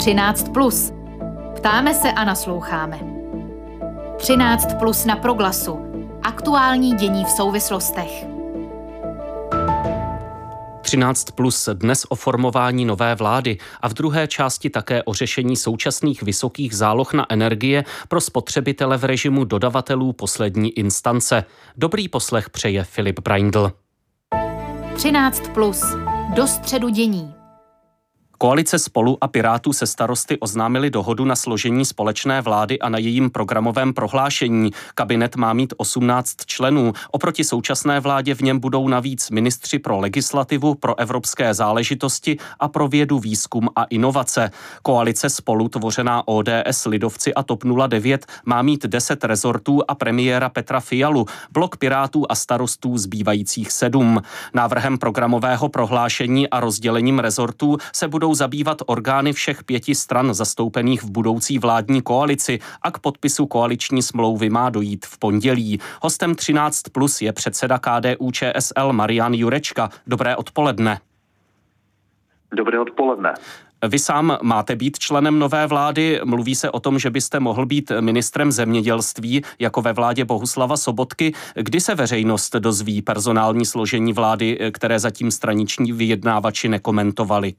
13. Plus. Ptáme se a nasloucháme. 13 plus na proglasu. Aktuální dění v souvislostech. 13 plus dnes o formování nové vlády a v druhé části také o řešení současných vysokých záloh na energie pro spotřebitele v režimu dodavatelů poslední instance. Dobrý poslech přeje Filip Braindl. 13 plus. Do středu dění. Koalice spolu a Pirátů se starosty oznámili dohodu na složení společné vlády a na jejím programovém prohlášení. Kabinet má mít 18 členů. Oproti současné vládě v něm budou navíc ministři pro legislativu, pro evropské záležitosti a pro vědu, výzkum a inovace. Koalice spolu tvořená ODS, Lidovci a TOP 09 má mít 10 rezortů a premiéra Petra Fialu, blok Pirátů a starostů zbývajících sedm. Návrhem programového prohlášení a rozdělením rezortů se budou budou zabývat orgány všech pěti stran zastoupených v budoucí vládní koalici a k podpisu koaliční smlouvy má dojít v pondělí. Hostem 13 plus je předseda KDU ČSL Marian Jurečka. Dobré odpoledne. Dobré odpoledne. Vy sám máte být členem nové vlády. Mluví se o tom, že byste mohl být ministrem zemědělství, jako ve vládě Bohuslava Sobotky. Kdy se veřejnost dozví personální složení vlády, které zatím straniční vyjednávači nekomentovali?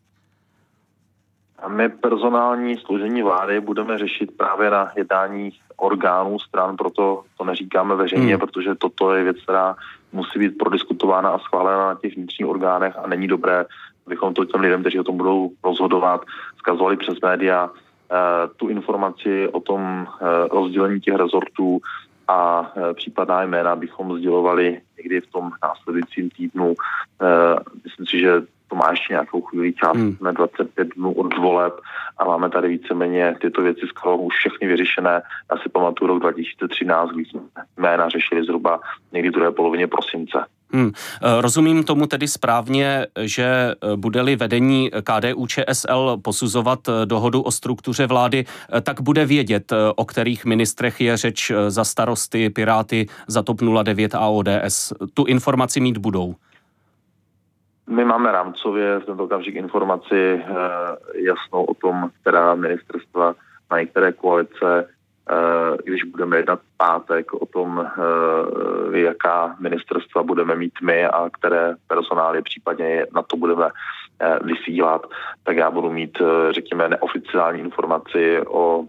A my personální složení vlády budeme řešit právě na jednání orgánů stran, proto to neříkáme veřejně, hmm. protože toto je věc, která musí být prodiskutována a schválena na těch vnitřních orgánech a není dobré, abychom to těm lidem, kteří o tom budou rozhodovat, zkazovali přes média eh, tu informaci o tom eh, rozdělení těch rezortů a eh, případná jména bychom sdělovali někdy v tom následujícím týdnu. Myslím si, že to má ještě nějakou chvíli čas, hmm. jsme 25 dnů od voleb a máme tady víceméně tyto věci skoro už všechny vyřešené. Já si pamatuju rok 2013, kdy jsme jména řešili zhruba někdy v druhé polovině prosince. Hmm. Rozumím tomu tedy správně, že eh, bude-li vedení KDU ČSL posuzovat eh, dohodu o struktuře vlády, tak bude vědět, o kterých ministrech je řeč za starosty, Piráty, za TOP 09 a ODS. Tu informaci mít budou. My máme rámcově v tento okamžik informaci eh, jasnou o tom, která ministerstva na některé koalice, eh, když budeme jednat pátek o tom, eh, jaká ministerstva budeme mít my a které personály případně na to budeme vysílat, tak já budu mít, řekněme, neoficiální informaci o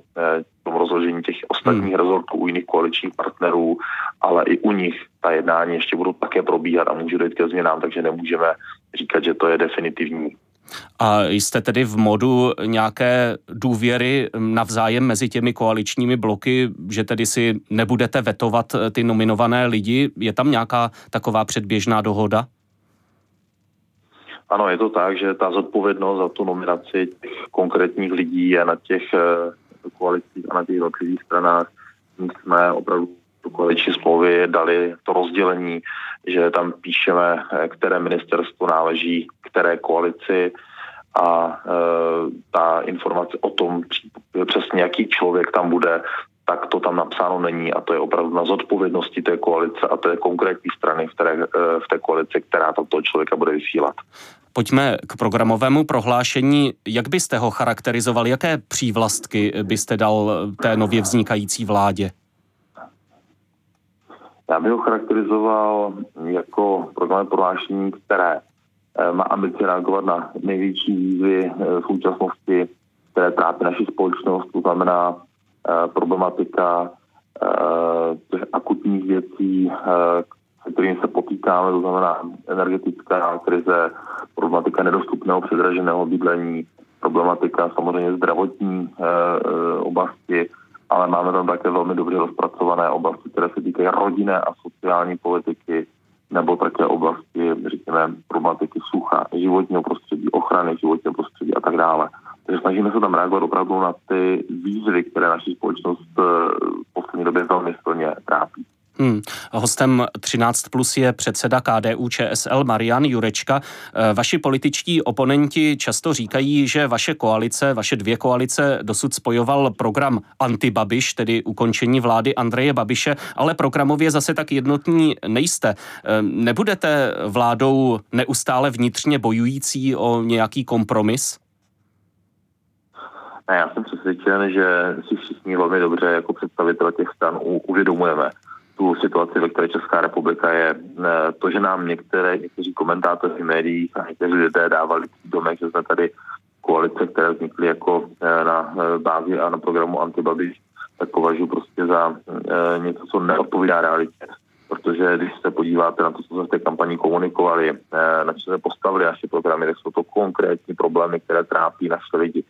tom rozložení těch ostatních hmm. rezortů u jiných koaličních partnerů, ale i u nich ta jednání ještě budou také probíhat a může dojít ke změnám, takže nemůžeme říkat, že to je definitivní. A jste tedy v modu nějaké důvěry navzájem mezi těmi koaličními bloky, že tedy si nebudete vetovat eh, ty nominované lidi? Je tam nějaká taková předběžná dohoda? Ano, je to tak, že ta zodpovědnost za tu nominaci těch konkrétních lidí je na těch eh, koalicích a na těch jednotlivých stranách. My jsme opravdu tu koaliční smlouvy dali to rozdělení, že tam píšeme, eh, které ministerstvo náleží které koalici a e, ta informace o tom přesně, jaký člověk tam bude, tak to tam napsáno není a to je opravdu na zodpovědnosti té koalice a té konkrétní strany v, které, v té koalici, která tam toho člověka bude vysílat. Pojďme k programovému prohlášení. Jak byste ho charakterizoval? Jaké přívlastky byste dal té nově vznikající vládě? Já bych ho charakterizoval jako programové prohlášení, které eh, má ambici reagovat na největší výzvy eh, v současnosti, které trápí naši společnost, to znamená eh, problematika těch akutních věcí, se kterými se potýkáme, to znamená energetická krize, problematika nedostupného předraženého bydlení, problematika samozřejmě zdravotní oblasti, ale máme tam také velmi dobře rozpracované oblasti, které se týkají rodinné a sociální politiky, nebo také oblasti, řekněme, problematiky sucha, životního prostředí, ochrany životního prostředí a tak dále. Takže snažíme se tam reagovat opravdu na ty výzvy, které naši společnost eh, v poslední době velmi silně trápí. Hmm. Hostem 13 plus je předseda KDU ČSL Marian Jurečka. Eh, vaši političtí oponenti často říkají, že vaše koalice, vaše dvě koalice dosud spojoval program Antibabiš, tedy ukončení vlády Andreje Babiše, ale programově zase tak jednotní nejste. Eh, nebudete vládou neustále vnitřně bojující o nějaký kompromis? A já jsem přesvědčen, že si všichni velmi dobře jako představitelé těch stran uvědomujeme tu situaci, ve které Česká republika je. To, že nám některé, někteří komentátoři v médiích a někteří lidé dávali domek, že jsme tady koalice, které vznikly jako eh, na eh, bázi a na programu Antibabiš, tak považuji prostě za eh, něco, co neodpovídá realitě. Protože když se podíváte na to, co jsme v té kampani komunikovali, na co jsme postavili naše programy, tak jsou to konkrétní problémy, které trápí naše lidi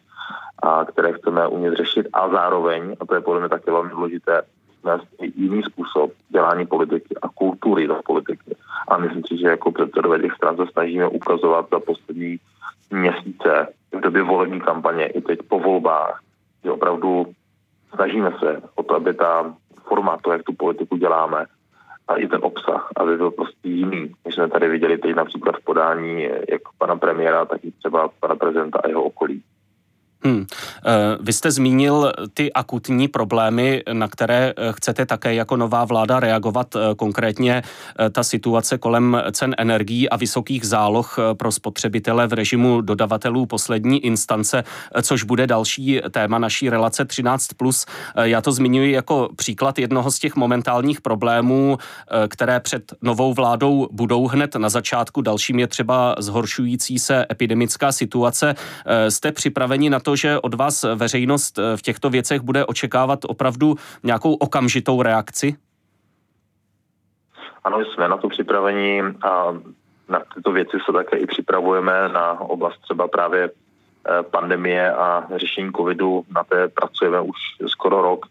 a které chceme umět řešit a zároveň, a to je podle mě také velmi důležité, jiný způsob dělání politiky a kultury do politiky. A myslím si, že jako předsedové těch stran se snažíme ukazovat za poslední měsíce v době volební kampaně i teď po volbách, že opravdu snažíme se o to, aby ta forma, to, jak tu politiku děláme, a i ten obsah, aby byl prostě jiný. My jsme tady viděli teď například v podání jak pana premiéra, tak i třeba pana prezidenta a jeho okolí. Hmm. Eh, vy jste zmínil ty akutní problémy, na které eh, chcete také jako nová vláda reagovat, eh, konkrétně ta situace kolem cen energií a vysokých záloh pro spotřebitele v režimu dodavatelů poslední instance, což bude další téma naší relace 13+. Já to zmiňuji jako příklad jednoho z těch momentálních problémů, které před novou vládou budou hned na začátku. Dalším je třeba zhoršující se epidemická situace. Jste připraveni na to, to, že od vás veřejnost eh, v těchto věcech bude očekávat opravdu nějakou okamžitou reakci? Ano, jsme na to připraveni a na tyto věci se také i připravujeme na oblast třeba právě eh, pandemie a řešení covidu. Na té pracujeme už skoro rok.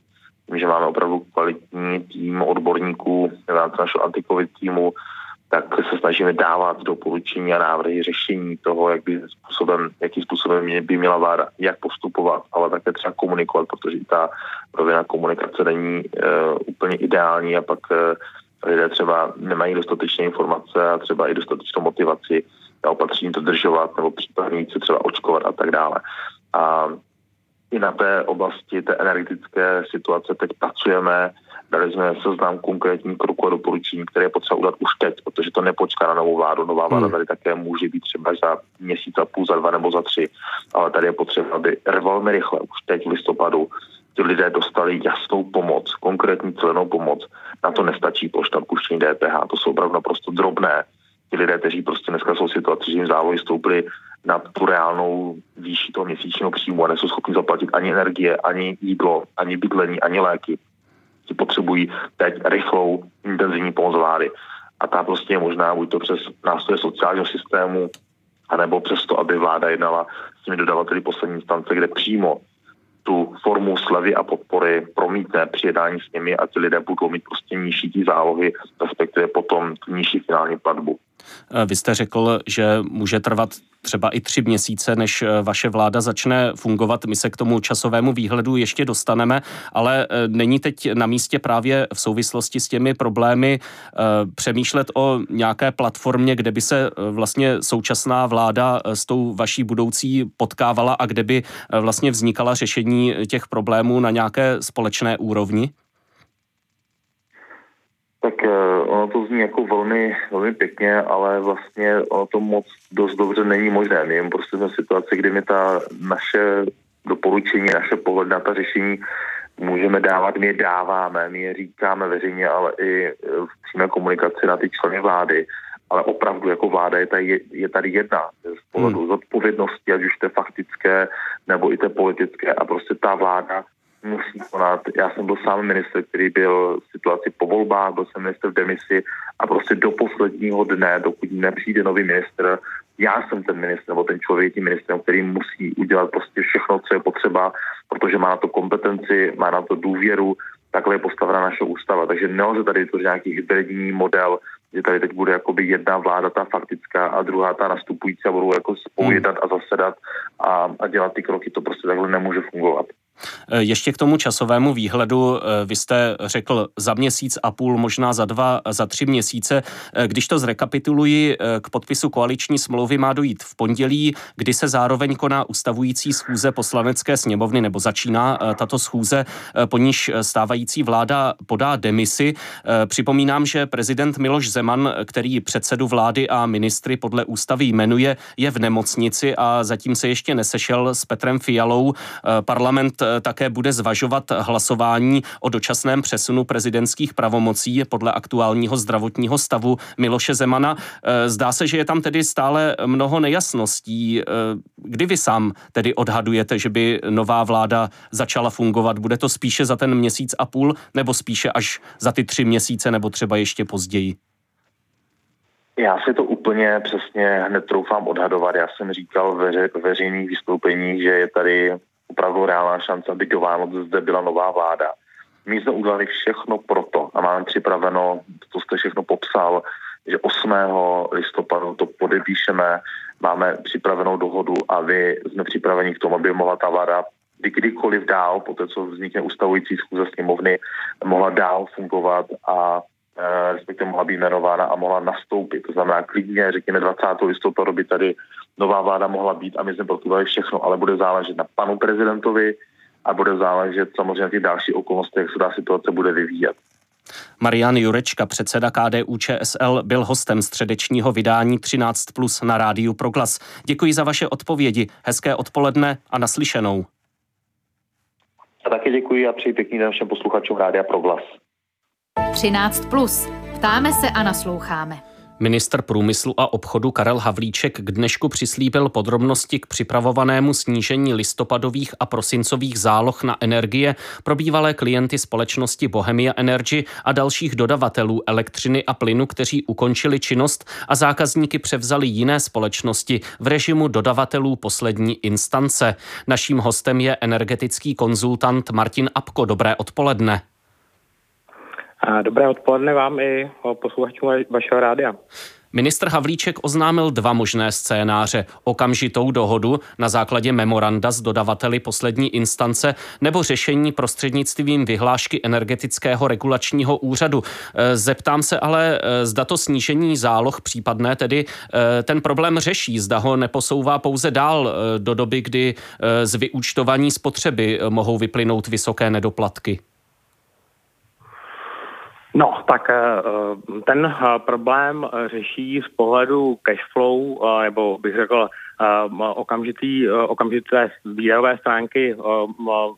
Tím, že máme opravdu kvalitní tým odborníků v rámci našeho antikovid týmu, tak se snažíme dávat doporučení a návrhy řešení toho, jak by způsobem, jakým způsobem by měla vláda jak postupovat, ale také třeba komunikovat, protože ta rovina komunikace není uh, úplně ideální a pak uh, lidé třeba nemají dostatečné informace a třeba i dostatečnou motivaci na opatření dodržovat nebo případně se třeba očkovat a tak dále. A i na té oblasti té energetické situace teď pracujeme, Dali jsme seznam konkrétních kroků a doporučení, které je potřeba udělat už teď, protože to nepočká na novou vládu. Nová vláda hmm. tady také může být třeba za měsíc a půl, za dva nebo za tři, ale tady je potřeba, aby velmi rychle, už teď v listopadu, ti lidé dostali jasnou pomoc, konkrétní celenou pomoc. Na to nestačí plošná puštění DPH, to jsou opravdu naprosto drobné. Ti lidé, kteří prostě dneska jsou v situaci, že jim zálohy stouply na tu reálnou výši toho měsíčního příjmu a nejsou schopni zaplatit ani energie, ani jídlo, ani bydlení, ani léky ti potřebují teď rychlou intenzivní pomoc vlády. A ta prostě je možná buď to přes nástroje sociálního systému, anebo přes to, aby vláda jednala s těmi dodavateli poslední instance, kde přímo tu formu slevy a podpory promítne při jednání s nimi a ti lidé budou mít prostě nižší tí zálohy, respektive potom nižší finální platbu. Vy jste řekl, že může trvat třeba i tři měsíce, než eh, vaše vláda začne fungovat. My se k tomu časovému výhledu ještě dostaneme, ale eh, není teď na místě právě v souvislosti s těmi problémy přemýšlet o nějaké platformě, kde by se vlastně současná vláda s tou vaší budoucí potkávala a kde by vlastně vznikala řešení těch problémů na nějaké společné úrovni? Tak uh, ono to zní jako velmi, velmi pěkně, ale vlastně ono to moc dost dobře není možné. My prostě jsme v situaci, kdy my ta naše doporučení, naše pohled na ta řešení můžeme dávat, my je dáváme, my je říkáme veřejně, ale i eh, v přímé komunikaci na ty členy vlády. Ale opravdu jako vláda je tady, je tady jedna z pohledu hmm. zodpovědnosti, ať už té faktické nebo i té politické. A prostě ta vláda musí konat. Já jsem byl sám minister, který byl v situaci po volbách, byl jsem minister v demisi a prostě do posledního dne, dokud nepřijde nový minister, já jsem ten minister, nebo ten člověk tím ministrem, který musí udělat prostě všechno, co je potřeba, protože má na to kompetenci, má na to důvěru, takhle je postavena naše ústava. Takže nelze tady to nějaký hybridní model, že tady teď bude jakoby jedna vláda, ta faktická, a druhá ta nastupující a budou jako spolu hmm. jednat a zasedat a, a dělat ty kroky. To prostě takhle nemůže fungovat. Eh, ještě k tomu časovému výhledu, eh, vy jste řekl za měsíc a půl, možná za dva, za tři měsíce. Eh, když to zrekapituluji, k podpisu koaliční smlouvy má dojít v pondělí, kdy se zároveň koná ustavující schůze poslanecké sněmovny, nebo začíná tato schůze, po níž stávající vláda podá demisi. Připomínám, že prezident Miloš Zeman, který předsedu vlády a ministry podle ústavy jmenuje, je v nemocnici a zatím se ještě nesešel s Petrem Fialou. Parlament také bude zvažovat hlasování o dočasném přesunu prezidentských pravomocí podle aktuálního zdravotního stavu Miloše Zemana. Eh, zdá se, že je tam tedy stále mnoho nejasností. Eh, kdy vy sám tedy odhadujete, že by nová vláda začala fungovat? Bude to spíše za ten měsíc a půl, nebo spíše až za ty tři měsíce, nebo třeba ještě později? Já si to úplně přesně hned troufám odhadovat. Já jsem říkal ve veřejných vystoupeních, že je tady opravdu reálná šance, aby do Vánoc zde byla nová vláda. My jsme udělali všechno proto a máme připraveno, to jste všechno popsal, že 8. listopadu to podepíšeme, máme připravenou dohodu a vy jsme připraveni k tomu, aby mohla ta vláda kdykoliv dál, po té, co vznikne ustavující schůze sněmovny, mohla dál fungovat a Eh, respektive mohla být jmenována a mohla nastoupit. To znamená klidně, řekněme 20. listopadu by tady nová vláda mohla být a my jsme pro všechno, ale bude záležet na panu prezidentovi a bude záležet samozřejmě na těch dalších okolnostech, jak se ta situace bude vyvíjet. Marian Jurečka, předseda KDU ČSL, byl hostem středečního vydání 13 plus na rádiu Proglas. Děkuji za vaše odpovědi, hezké odpoledne a naslyšenou. A taky děkuji a přeji pěkný den všem posluchačům Rádia Proglas. 13. Plus. Ptáme se a nasloucháme. Ministr průmyslu a obchodu Karel Havlíček k dnešku přislíbil podrobnosti k připravovanému snížení listopadových a prosincových záloh na energie pro bývalé klienty společnosti Bohemia Energy a dalších dodavatelů elektřiny a plynu, kteří ukončili činnost a zákazníky převzali jiné společnosti v režimu dodavatelů poslední instance. Naším hostem je energetický konzultant Martin Apko. Dobré odpoledne. Dobré odpoledne vám i posluchačům vašeho rádia. Ministr Havlíček oznámil dva možné scénáře. Okamžitou dohodu na základě memoranda s dodavateli poslední instance nebo řešení prostřednictvím vyhlášky energetického regulačního úřadu. E, zeptám se ale, e, zda to snížení záloh případné tedy e, ten problém řeší, zda ho neposouvá pouze dál do doby, kdy z vyúčtovaní spotřeby mohou vyplynout vysoké nedoplatky. No, tak eh, ten eh, problém řeší z pohledu cashflow, eh, nebo bych řekl okamžitý, okamžité výdajové stránky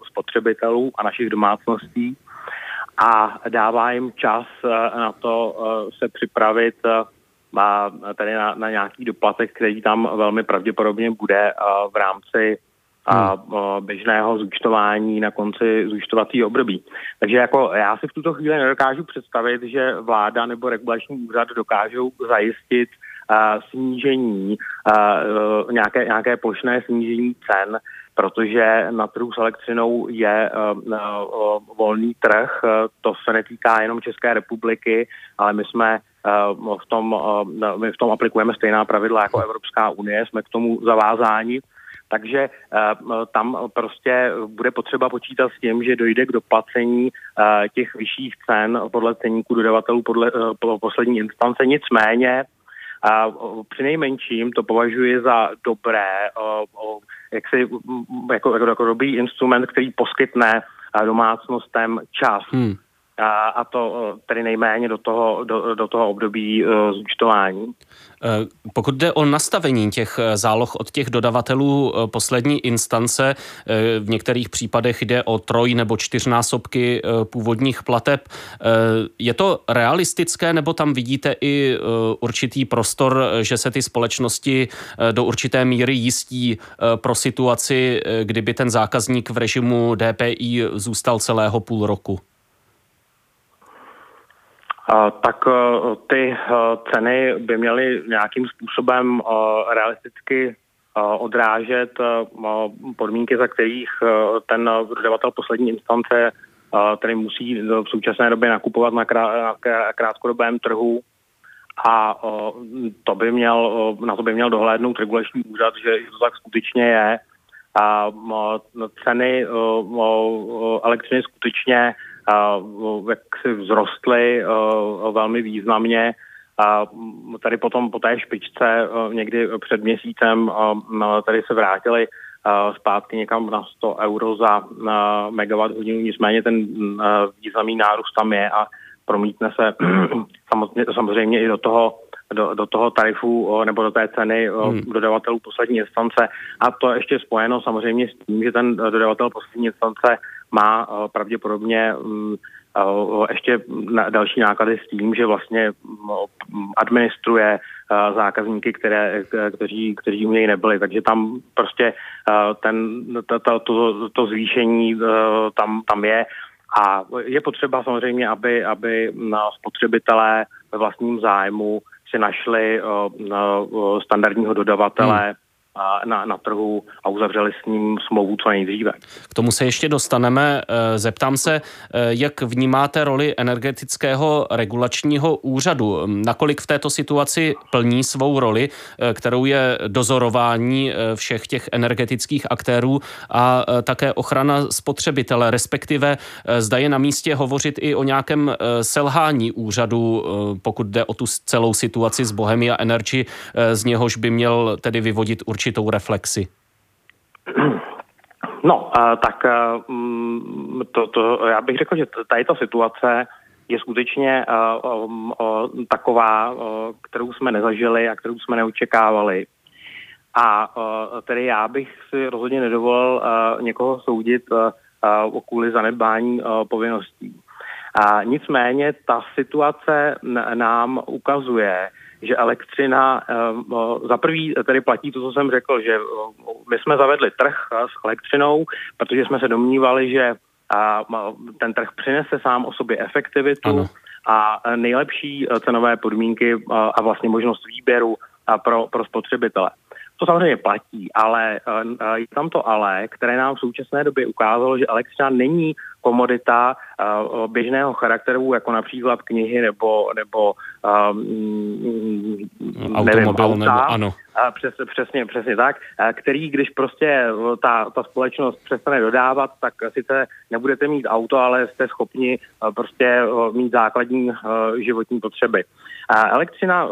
spotřebitelů a našich domácností. A dává jim čas na to se připravit tady na, na nějaký doplatek, který tam velmi pravděpodobně bude v rámci a hmm. běžného zúčtování na konci zúčtovacího období. Takže jako já si v tuto chvíli nedokážu představit, že vláda nebo regulační úřad dokážou zajistit uh, snížení, uh, nějaké, nějaké plošné snížení cen, protože na trhu s elektřinou je uh, uh, volný trh. Uh, to se netýká jenom České republiky, ale my jsme v tom, uh, my v tom aplikujeme stejná pravidla jako Evropská unie, jsme k tomu zavázáni takže eh, tam prostě bude potřeba počítat s tím, že dojde k doplacení eh, těch vyšších cen podle ceníku dodavatelů podle eh, poslední instance. Nicméně a při nejmenším to považuji za dobré, jak si, jako, jako, jako dobrý instrument, který poskytne domácnostem čas. Hmm a, a to tedy nejméně do toho, do, do toho období uh, zúčtování. E, pokud jde o nastavení těch záloh od těch dodavatelů poslední instance, v některých případech jde o troj nebo čtyřnásobky původních plateb. Je to realistické nebo tam vidíte i určitý prostor, že se ty společnosti do určité míry jistí pro situaci, kdyby ten zákazník v režimu DPI zůstal celého půl roku? Tak e, ty e, ceny by měly nějakým způsobem e, realisticky odrážet podmínky, za kterých ten dodavatel poslední instance který musí v současné době nakupovat na, krátkodobém trhu. A to by měl, na to by měl dohlédnout regulační úřad, že to tak skutečně je. A ceny elektřiny skutečně jak si vzrostly velmi významně. A tady potom po té špičce někdy před měsícem tady se vrátili zpátky někam na 100 euro za megawatt hodinu, nicméně ten významný nárůst tam je a promítne se samozřejmě, i do toho do, do toho tarifu nebo do té ceny hmm. dodavatelů poslední instance. A to je ještě spojeno samozřejmě s tím, že ten dodavatel poslední instance má pravděpodobně mm, ještě další náklady s tím, že vlastně administruje zákazníky, které, kteří, kteří u něj nebyli. Takže tam prostě ten, to, to, to, to zvýšení tam, tam je. A je potřeba samozřejmě, aby, aby spotřebitelé ve vlastním zájmu si našli standardního dodavatele, hmm na, na trhu a uzavřeli s ním smlouvu co nejdříve. K tomu se ještě dostaneme. Eh, zeptám se, eh, jak vnímáte roli energetického regulačního úřadu? Nakolik v této situaci plní svou roli, eh, kterou je dozorování všech těch energetických aktérů a také ochrana spotřebitele, respektive zda je na místě hovořit i o nějakém selhání úřadu, pokud jde o tu celou situaci z Bohemia Energy, z něhož by měl tedy vyvodit určitě určitou reflexi? No, tak mm, to, to, já bych řekl, že tady ta situace je skutečně taková, kterou jsme nezažili a kterou jsme neočekávali. A tedy já bych si rozhodně nedovolil někoho soudit kvůli zanedbání povinností. A nicméně ta situace nám ukazuje, že elektřina, eh, za prvý tedy platí to, co jsem řekl, že eh, my jsme zavedli trh eh, s elektřinou, protože jsme se domnívali, že ten trh přinese sám o sobě efektivitu ano. a nejlepší cenové podmínky a vlastně možnost výběru pro, pro spotřebitele. To samozřejmě platí, ale je tam to ale, které nám v současné době ukázalo, že elektřina není komodita uh, běžného charakteru, jako například knihy nebo, nebo um, nevím, auta. Nebo, ano. Přes, přesně, přesně tak, který, když prostě ta, ta společnost přestane dodávat, tak sice nebudete mít auto, ale jste schopni prostě mít základní životní potřeby. Elektřina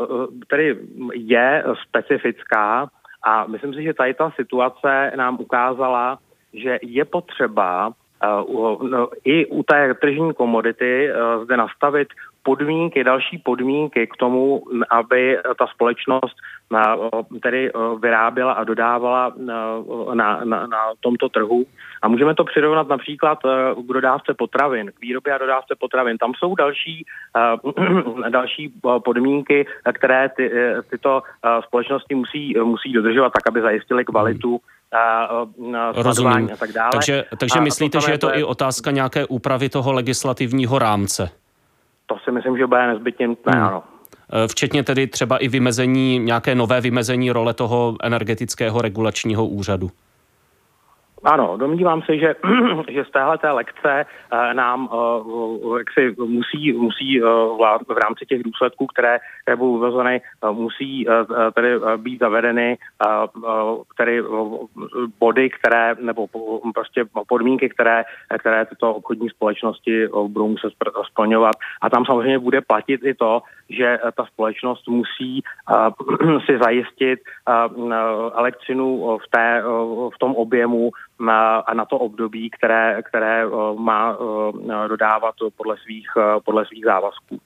tedy je specifická a myslím si, že tady ta situace nám ukázala, že je potřeba No, i u té tržní komodity eh, zde nastavit podmínky, další podmínky k tomu, aby ta společnost tedy vyráběla a dodávala na, na, na tomto trhu. A můžeme to přirovnat například k dodávce potravin, k výrobě a dodávce potravin. Tam jsou další, další podmínky, které ty, tyto společnosti musí, musí dodržovat tak, aby zajistily kvalitu Rozumím. a tak dále. Takže, takže a myslíte, že je to, to i otázka nějaké úpravy toho legislativního rámce? To si myslím, že bude nezbytně nutné, hmm. ano. E, včetně tedy třeba i vymezení, nějaké nové vymezení role toho energetického regulačního úřadu. Ano, domnívám se, že, že z téhle té lekce uh, nám uh, jak si musí, musí uh, v rámci těch důsledků, které, které budou vyvozeny, musí tedy být zavedeny tedy body, které, nebo prostě podmínky, které, které tyto obchodní společnosti budou muset splňovat. A tam samozřejmě bude platit i to, že ta společnost musí uh, si zajistit uh, elektřinu v, té, v tom objemu, a na to období, které, které eh, má eh, dodávat podle svých, eh, podle svých závazků.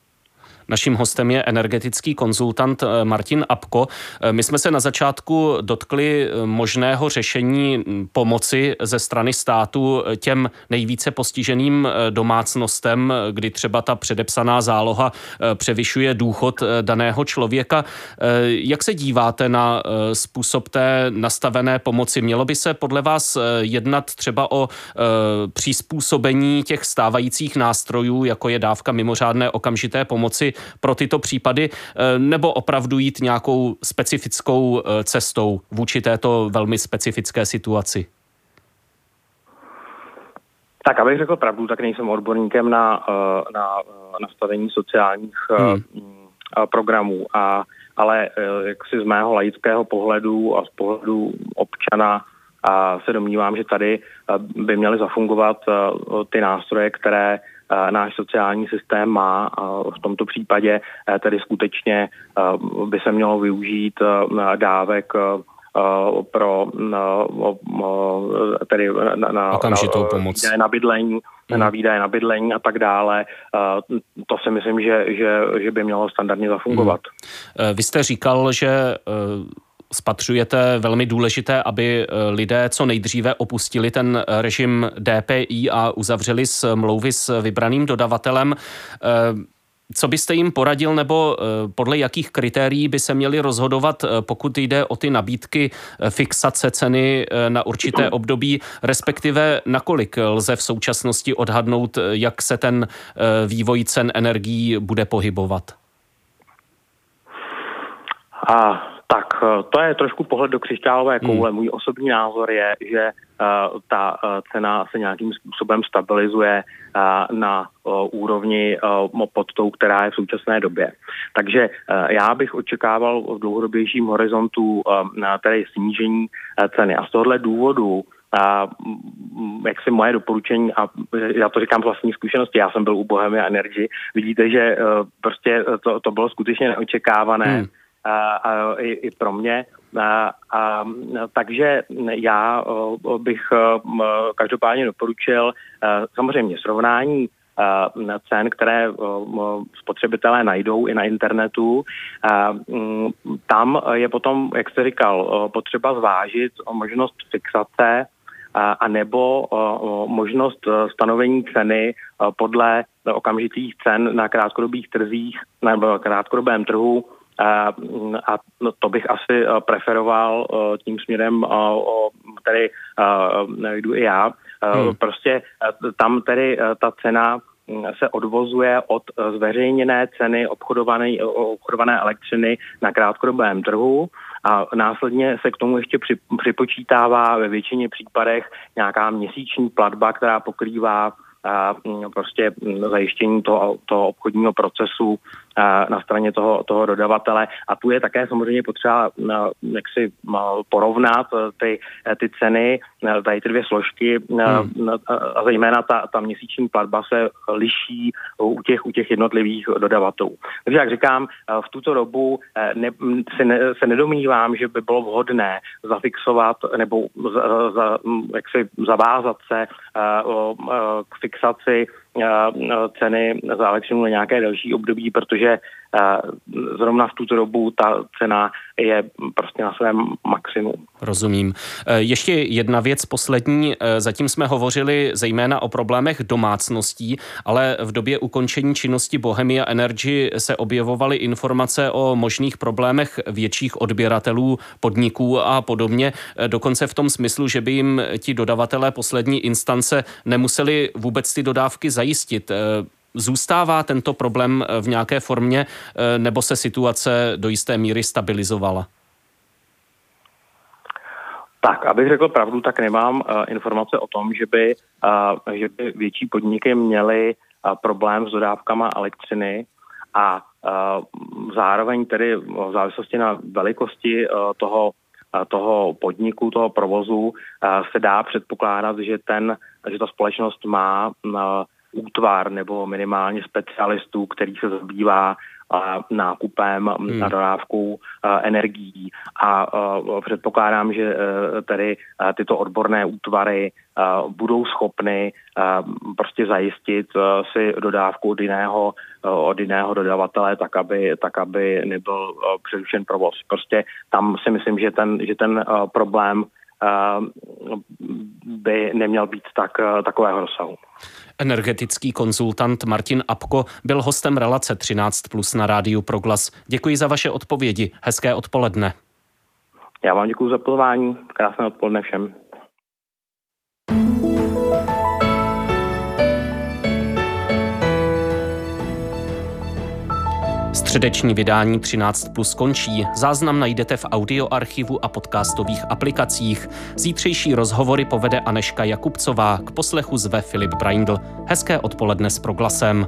Naším hostem je energetický konzultant eh, Martin Apko. Eh, my jsme se na začátku dotkli eh, možného řešení hm, pomoci ze strany státu těm nejvíce postiženým domácnostem, kdy třeba ta předepsaná záloha převyšuje důchod daného člověka. Jak se díváte na způsob té nastavené pomoci? Mělo by se podle vás jednat třeba o přizpůsobení těch stávajících nástrojů, jako je dávka mimořádné okamžité pomoci pro tyto případy, eh, nebo opravdu jít nějakou specifickou eh, cestou vůči této velmi specifické situaci? Tak, abych řekl pravdu, tak nejsem odborníkem na, eh, na nastavení sociálních hmm. programů, a, ale jak si z mého laického pohledu a z pohledu občana se domnívám, že tady by měly zafungovat ty nástroje, které náš sociální systém má. V tomto případě tedy skutečně by se mělo využít dávek pro tedy na, na, okamžitou na, pomoc. na bydlení, hmm. na výdaje na bydlení a tak dále. To si myslím, že, že, že by mělo standardně zafungovat. Hmm. Vy jste říkal, že spatřujete velmi důležité, aby e, lidé co nejdříve opustili ten režim DPI a uzavřeli smlouvy s vybraným dodavatelem. Co byste jim poradil, nebo eh, podle jakých kritérií by se měli rozhodovat, eh, pokud jde o ty nabídky eh, fixace ceny na určité období, respektive nakolik lze v současnosti odhadnout, jak se ten vývoj cen energií bude pohybovat? A tak to je trošku pohled do křišťálové koule. Hmm. Můj osobní názor je, že uh, ta uh, cena se nějakým způsobem stabilizuje uh, na úrovni pod tou, která je v současné době. Takže já bych očekával v dlouhodobějším horizontu tedy snížení ceny. A z tohohle důvodu a jak si moje doporučení, a já to říkám z vlastní zkušenosti, já jsem byl u Bohemia Energy, vidíte, že prostě to, to bylo skutečně neočekávané. Hmm a, a, i, i pro mě. A, a, takže já bych každopádně doporučil samozřejmě srovnání cen, které spotřebitelé najdou i na internetu. Tam je potom, jak jste říkal, potřeba zvážit možnost fixace a nebo možnost stanovení ceny podle okamžitých cen na krátkodobých trzích nebo krátkodobém trhu a, no, to bych asi eh, preferoval eh, tím směrem, který eh, jdu i já. Hmm. Prostě tam tedy ta cena hm, se odvozuje od zveřejněné ceny obchodované, obchodované elektřiny na krátkodobém trhu a následně se k tomu ještě připočítává ve většině případech nějaká měsíční platba, která pokrývá a hm, prostě hm, zajištění toho, toho obchodního procesu na straně toho, toho dodavatele. A tu je také samozřejmě potřeba jak si porovnat e, ty, e, ty ceny, e, tady ty dvě složky hmm. a zejména ta, ta měsíční platba se liší u těch, u těch jednotlivých dodavatelů. Takže jak říkám, v tuto dobu ne, se, ne, se nedomývám, že by bylo vhodné zafixovat nebo za, za, jak si zavázat se k fixaci ceny za elektřinu na nějaké další období, protože zrovna v tuto dobu ta cena je prostě na svém maximu. Rozumím. E, ještě jedna věc poslední. E, zatím jsme hovořili zejména o problémech domácností, ale v době ukončení činnosti Bohemia Energy se objevovaly informace o možných problémech větších odběratelů, podniků a podobně. Dokonce v tom smyslu, že by jim ti dodavatelé poslední instance nemuseli vůbec ty dodávky zajistit. Zůstává tento problém eh, v nějaké formě eh, nebo se situace do jisté míry stabilizovala? Tak, abych řekl pravdu, tak nemám uh, informace o tom, že by, uh, že by větší podniky měly uh, problém s dodávkama elektřiny a uh, zároveň tedy v závislosti na velikosti uh, toho, uh, toho podniku, toho provozu uh, se dá předpokládat, že, ten, že ta společnost má uh, útvar nebo minimálně specialistů, který se zabývá nákupem hmm. na dodávku energií a předpokládám, že e, tady tyto odborné útvary budou schopny prostě zajistit e, si dodávku od jiného, e, od jiného dodavatele, tak aby, tak aby nebyl přerušen provoz. Prostě tam si myslím, že ten, že ten problém by neměl být tak, takového rozsahu. Energetický konzultant Martin Apko byl hostem relace 13 plus na rádiu Proglas. Děkuji za vaše odpovědi. Hezké odpoledne. Já vám děkuji za pozvání. Krásné odpoledne všem. Středeční vydání 13 plus končí. Záznam najdete v audioarchivu a podcastových aplikacích. Zítřejší rozhovory povede Aneška Jakubcová. K poslechu zve Filip Braindl. Hezké odpoledne s proglasem.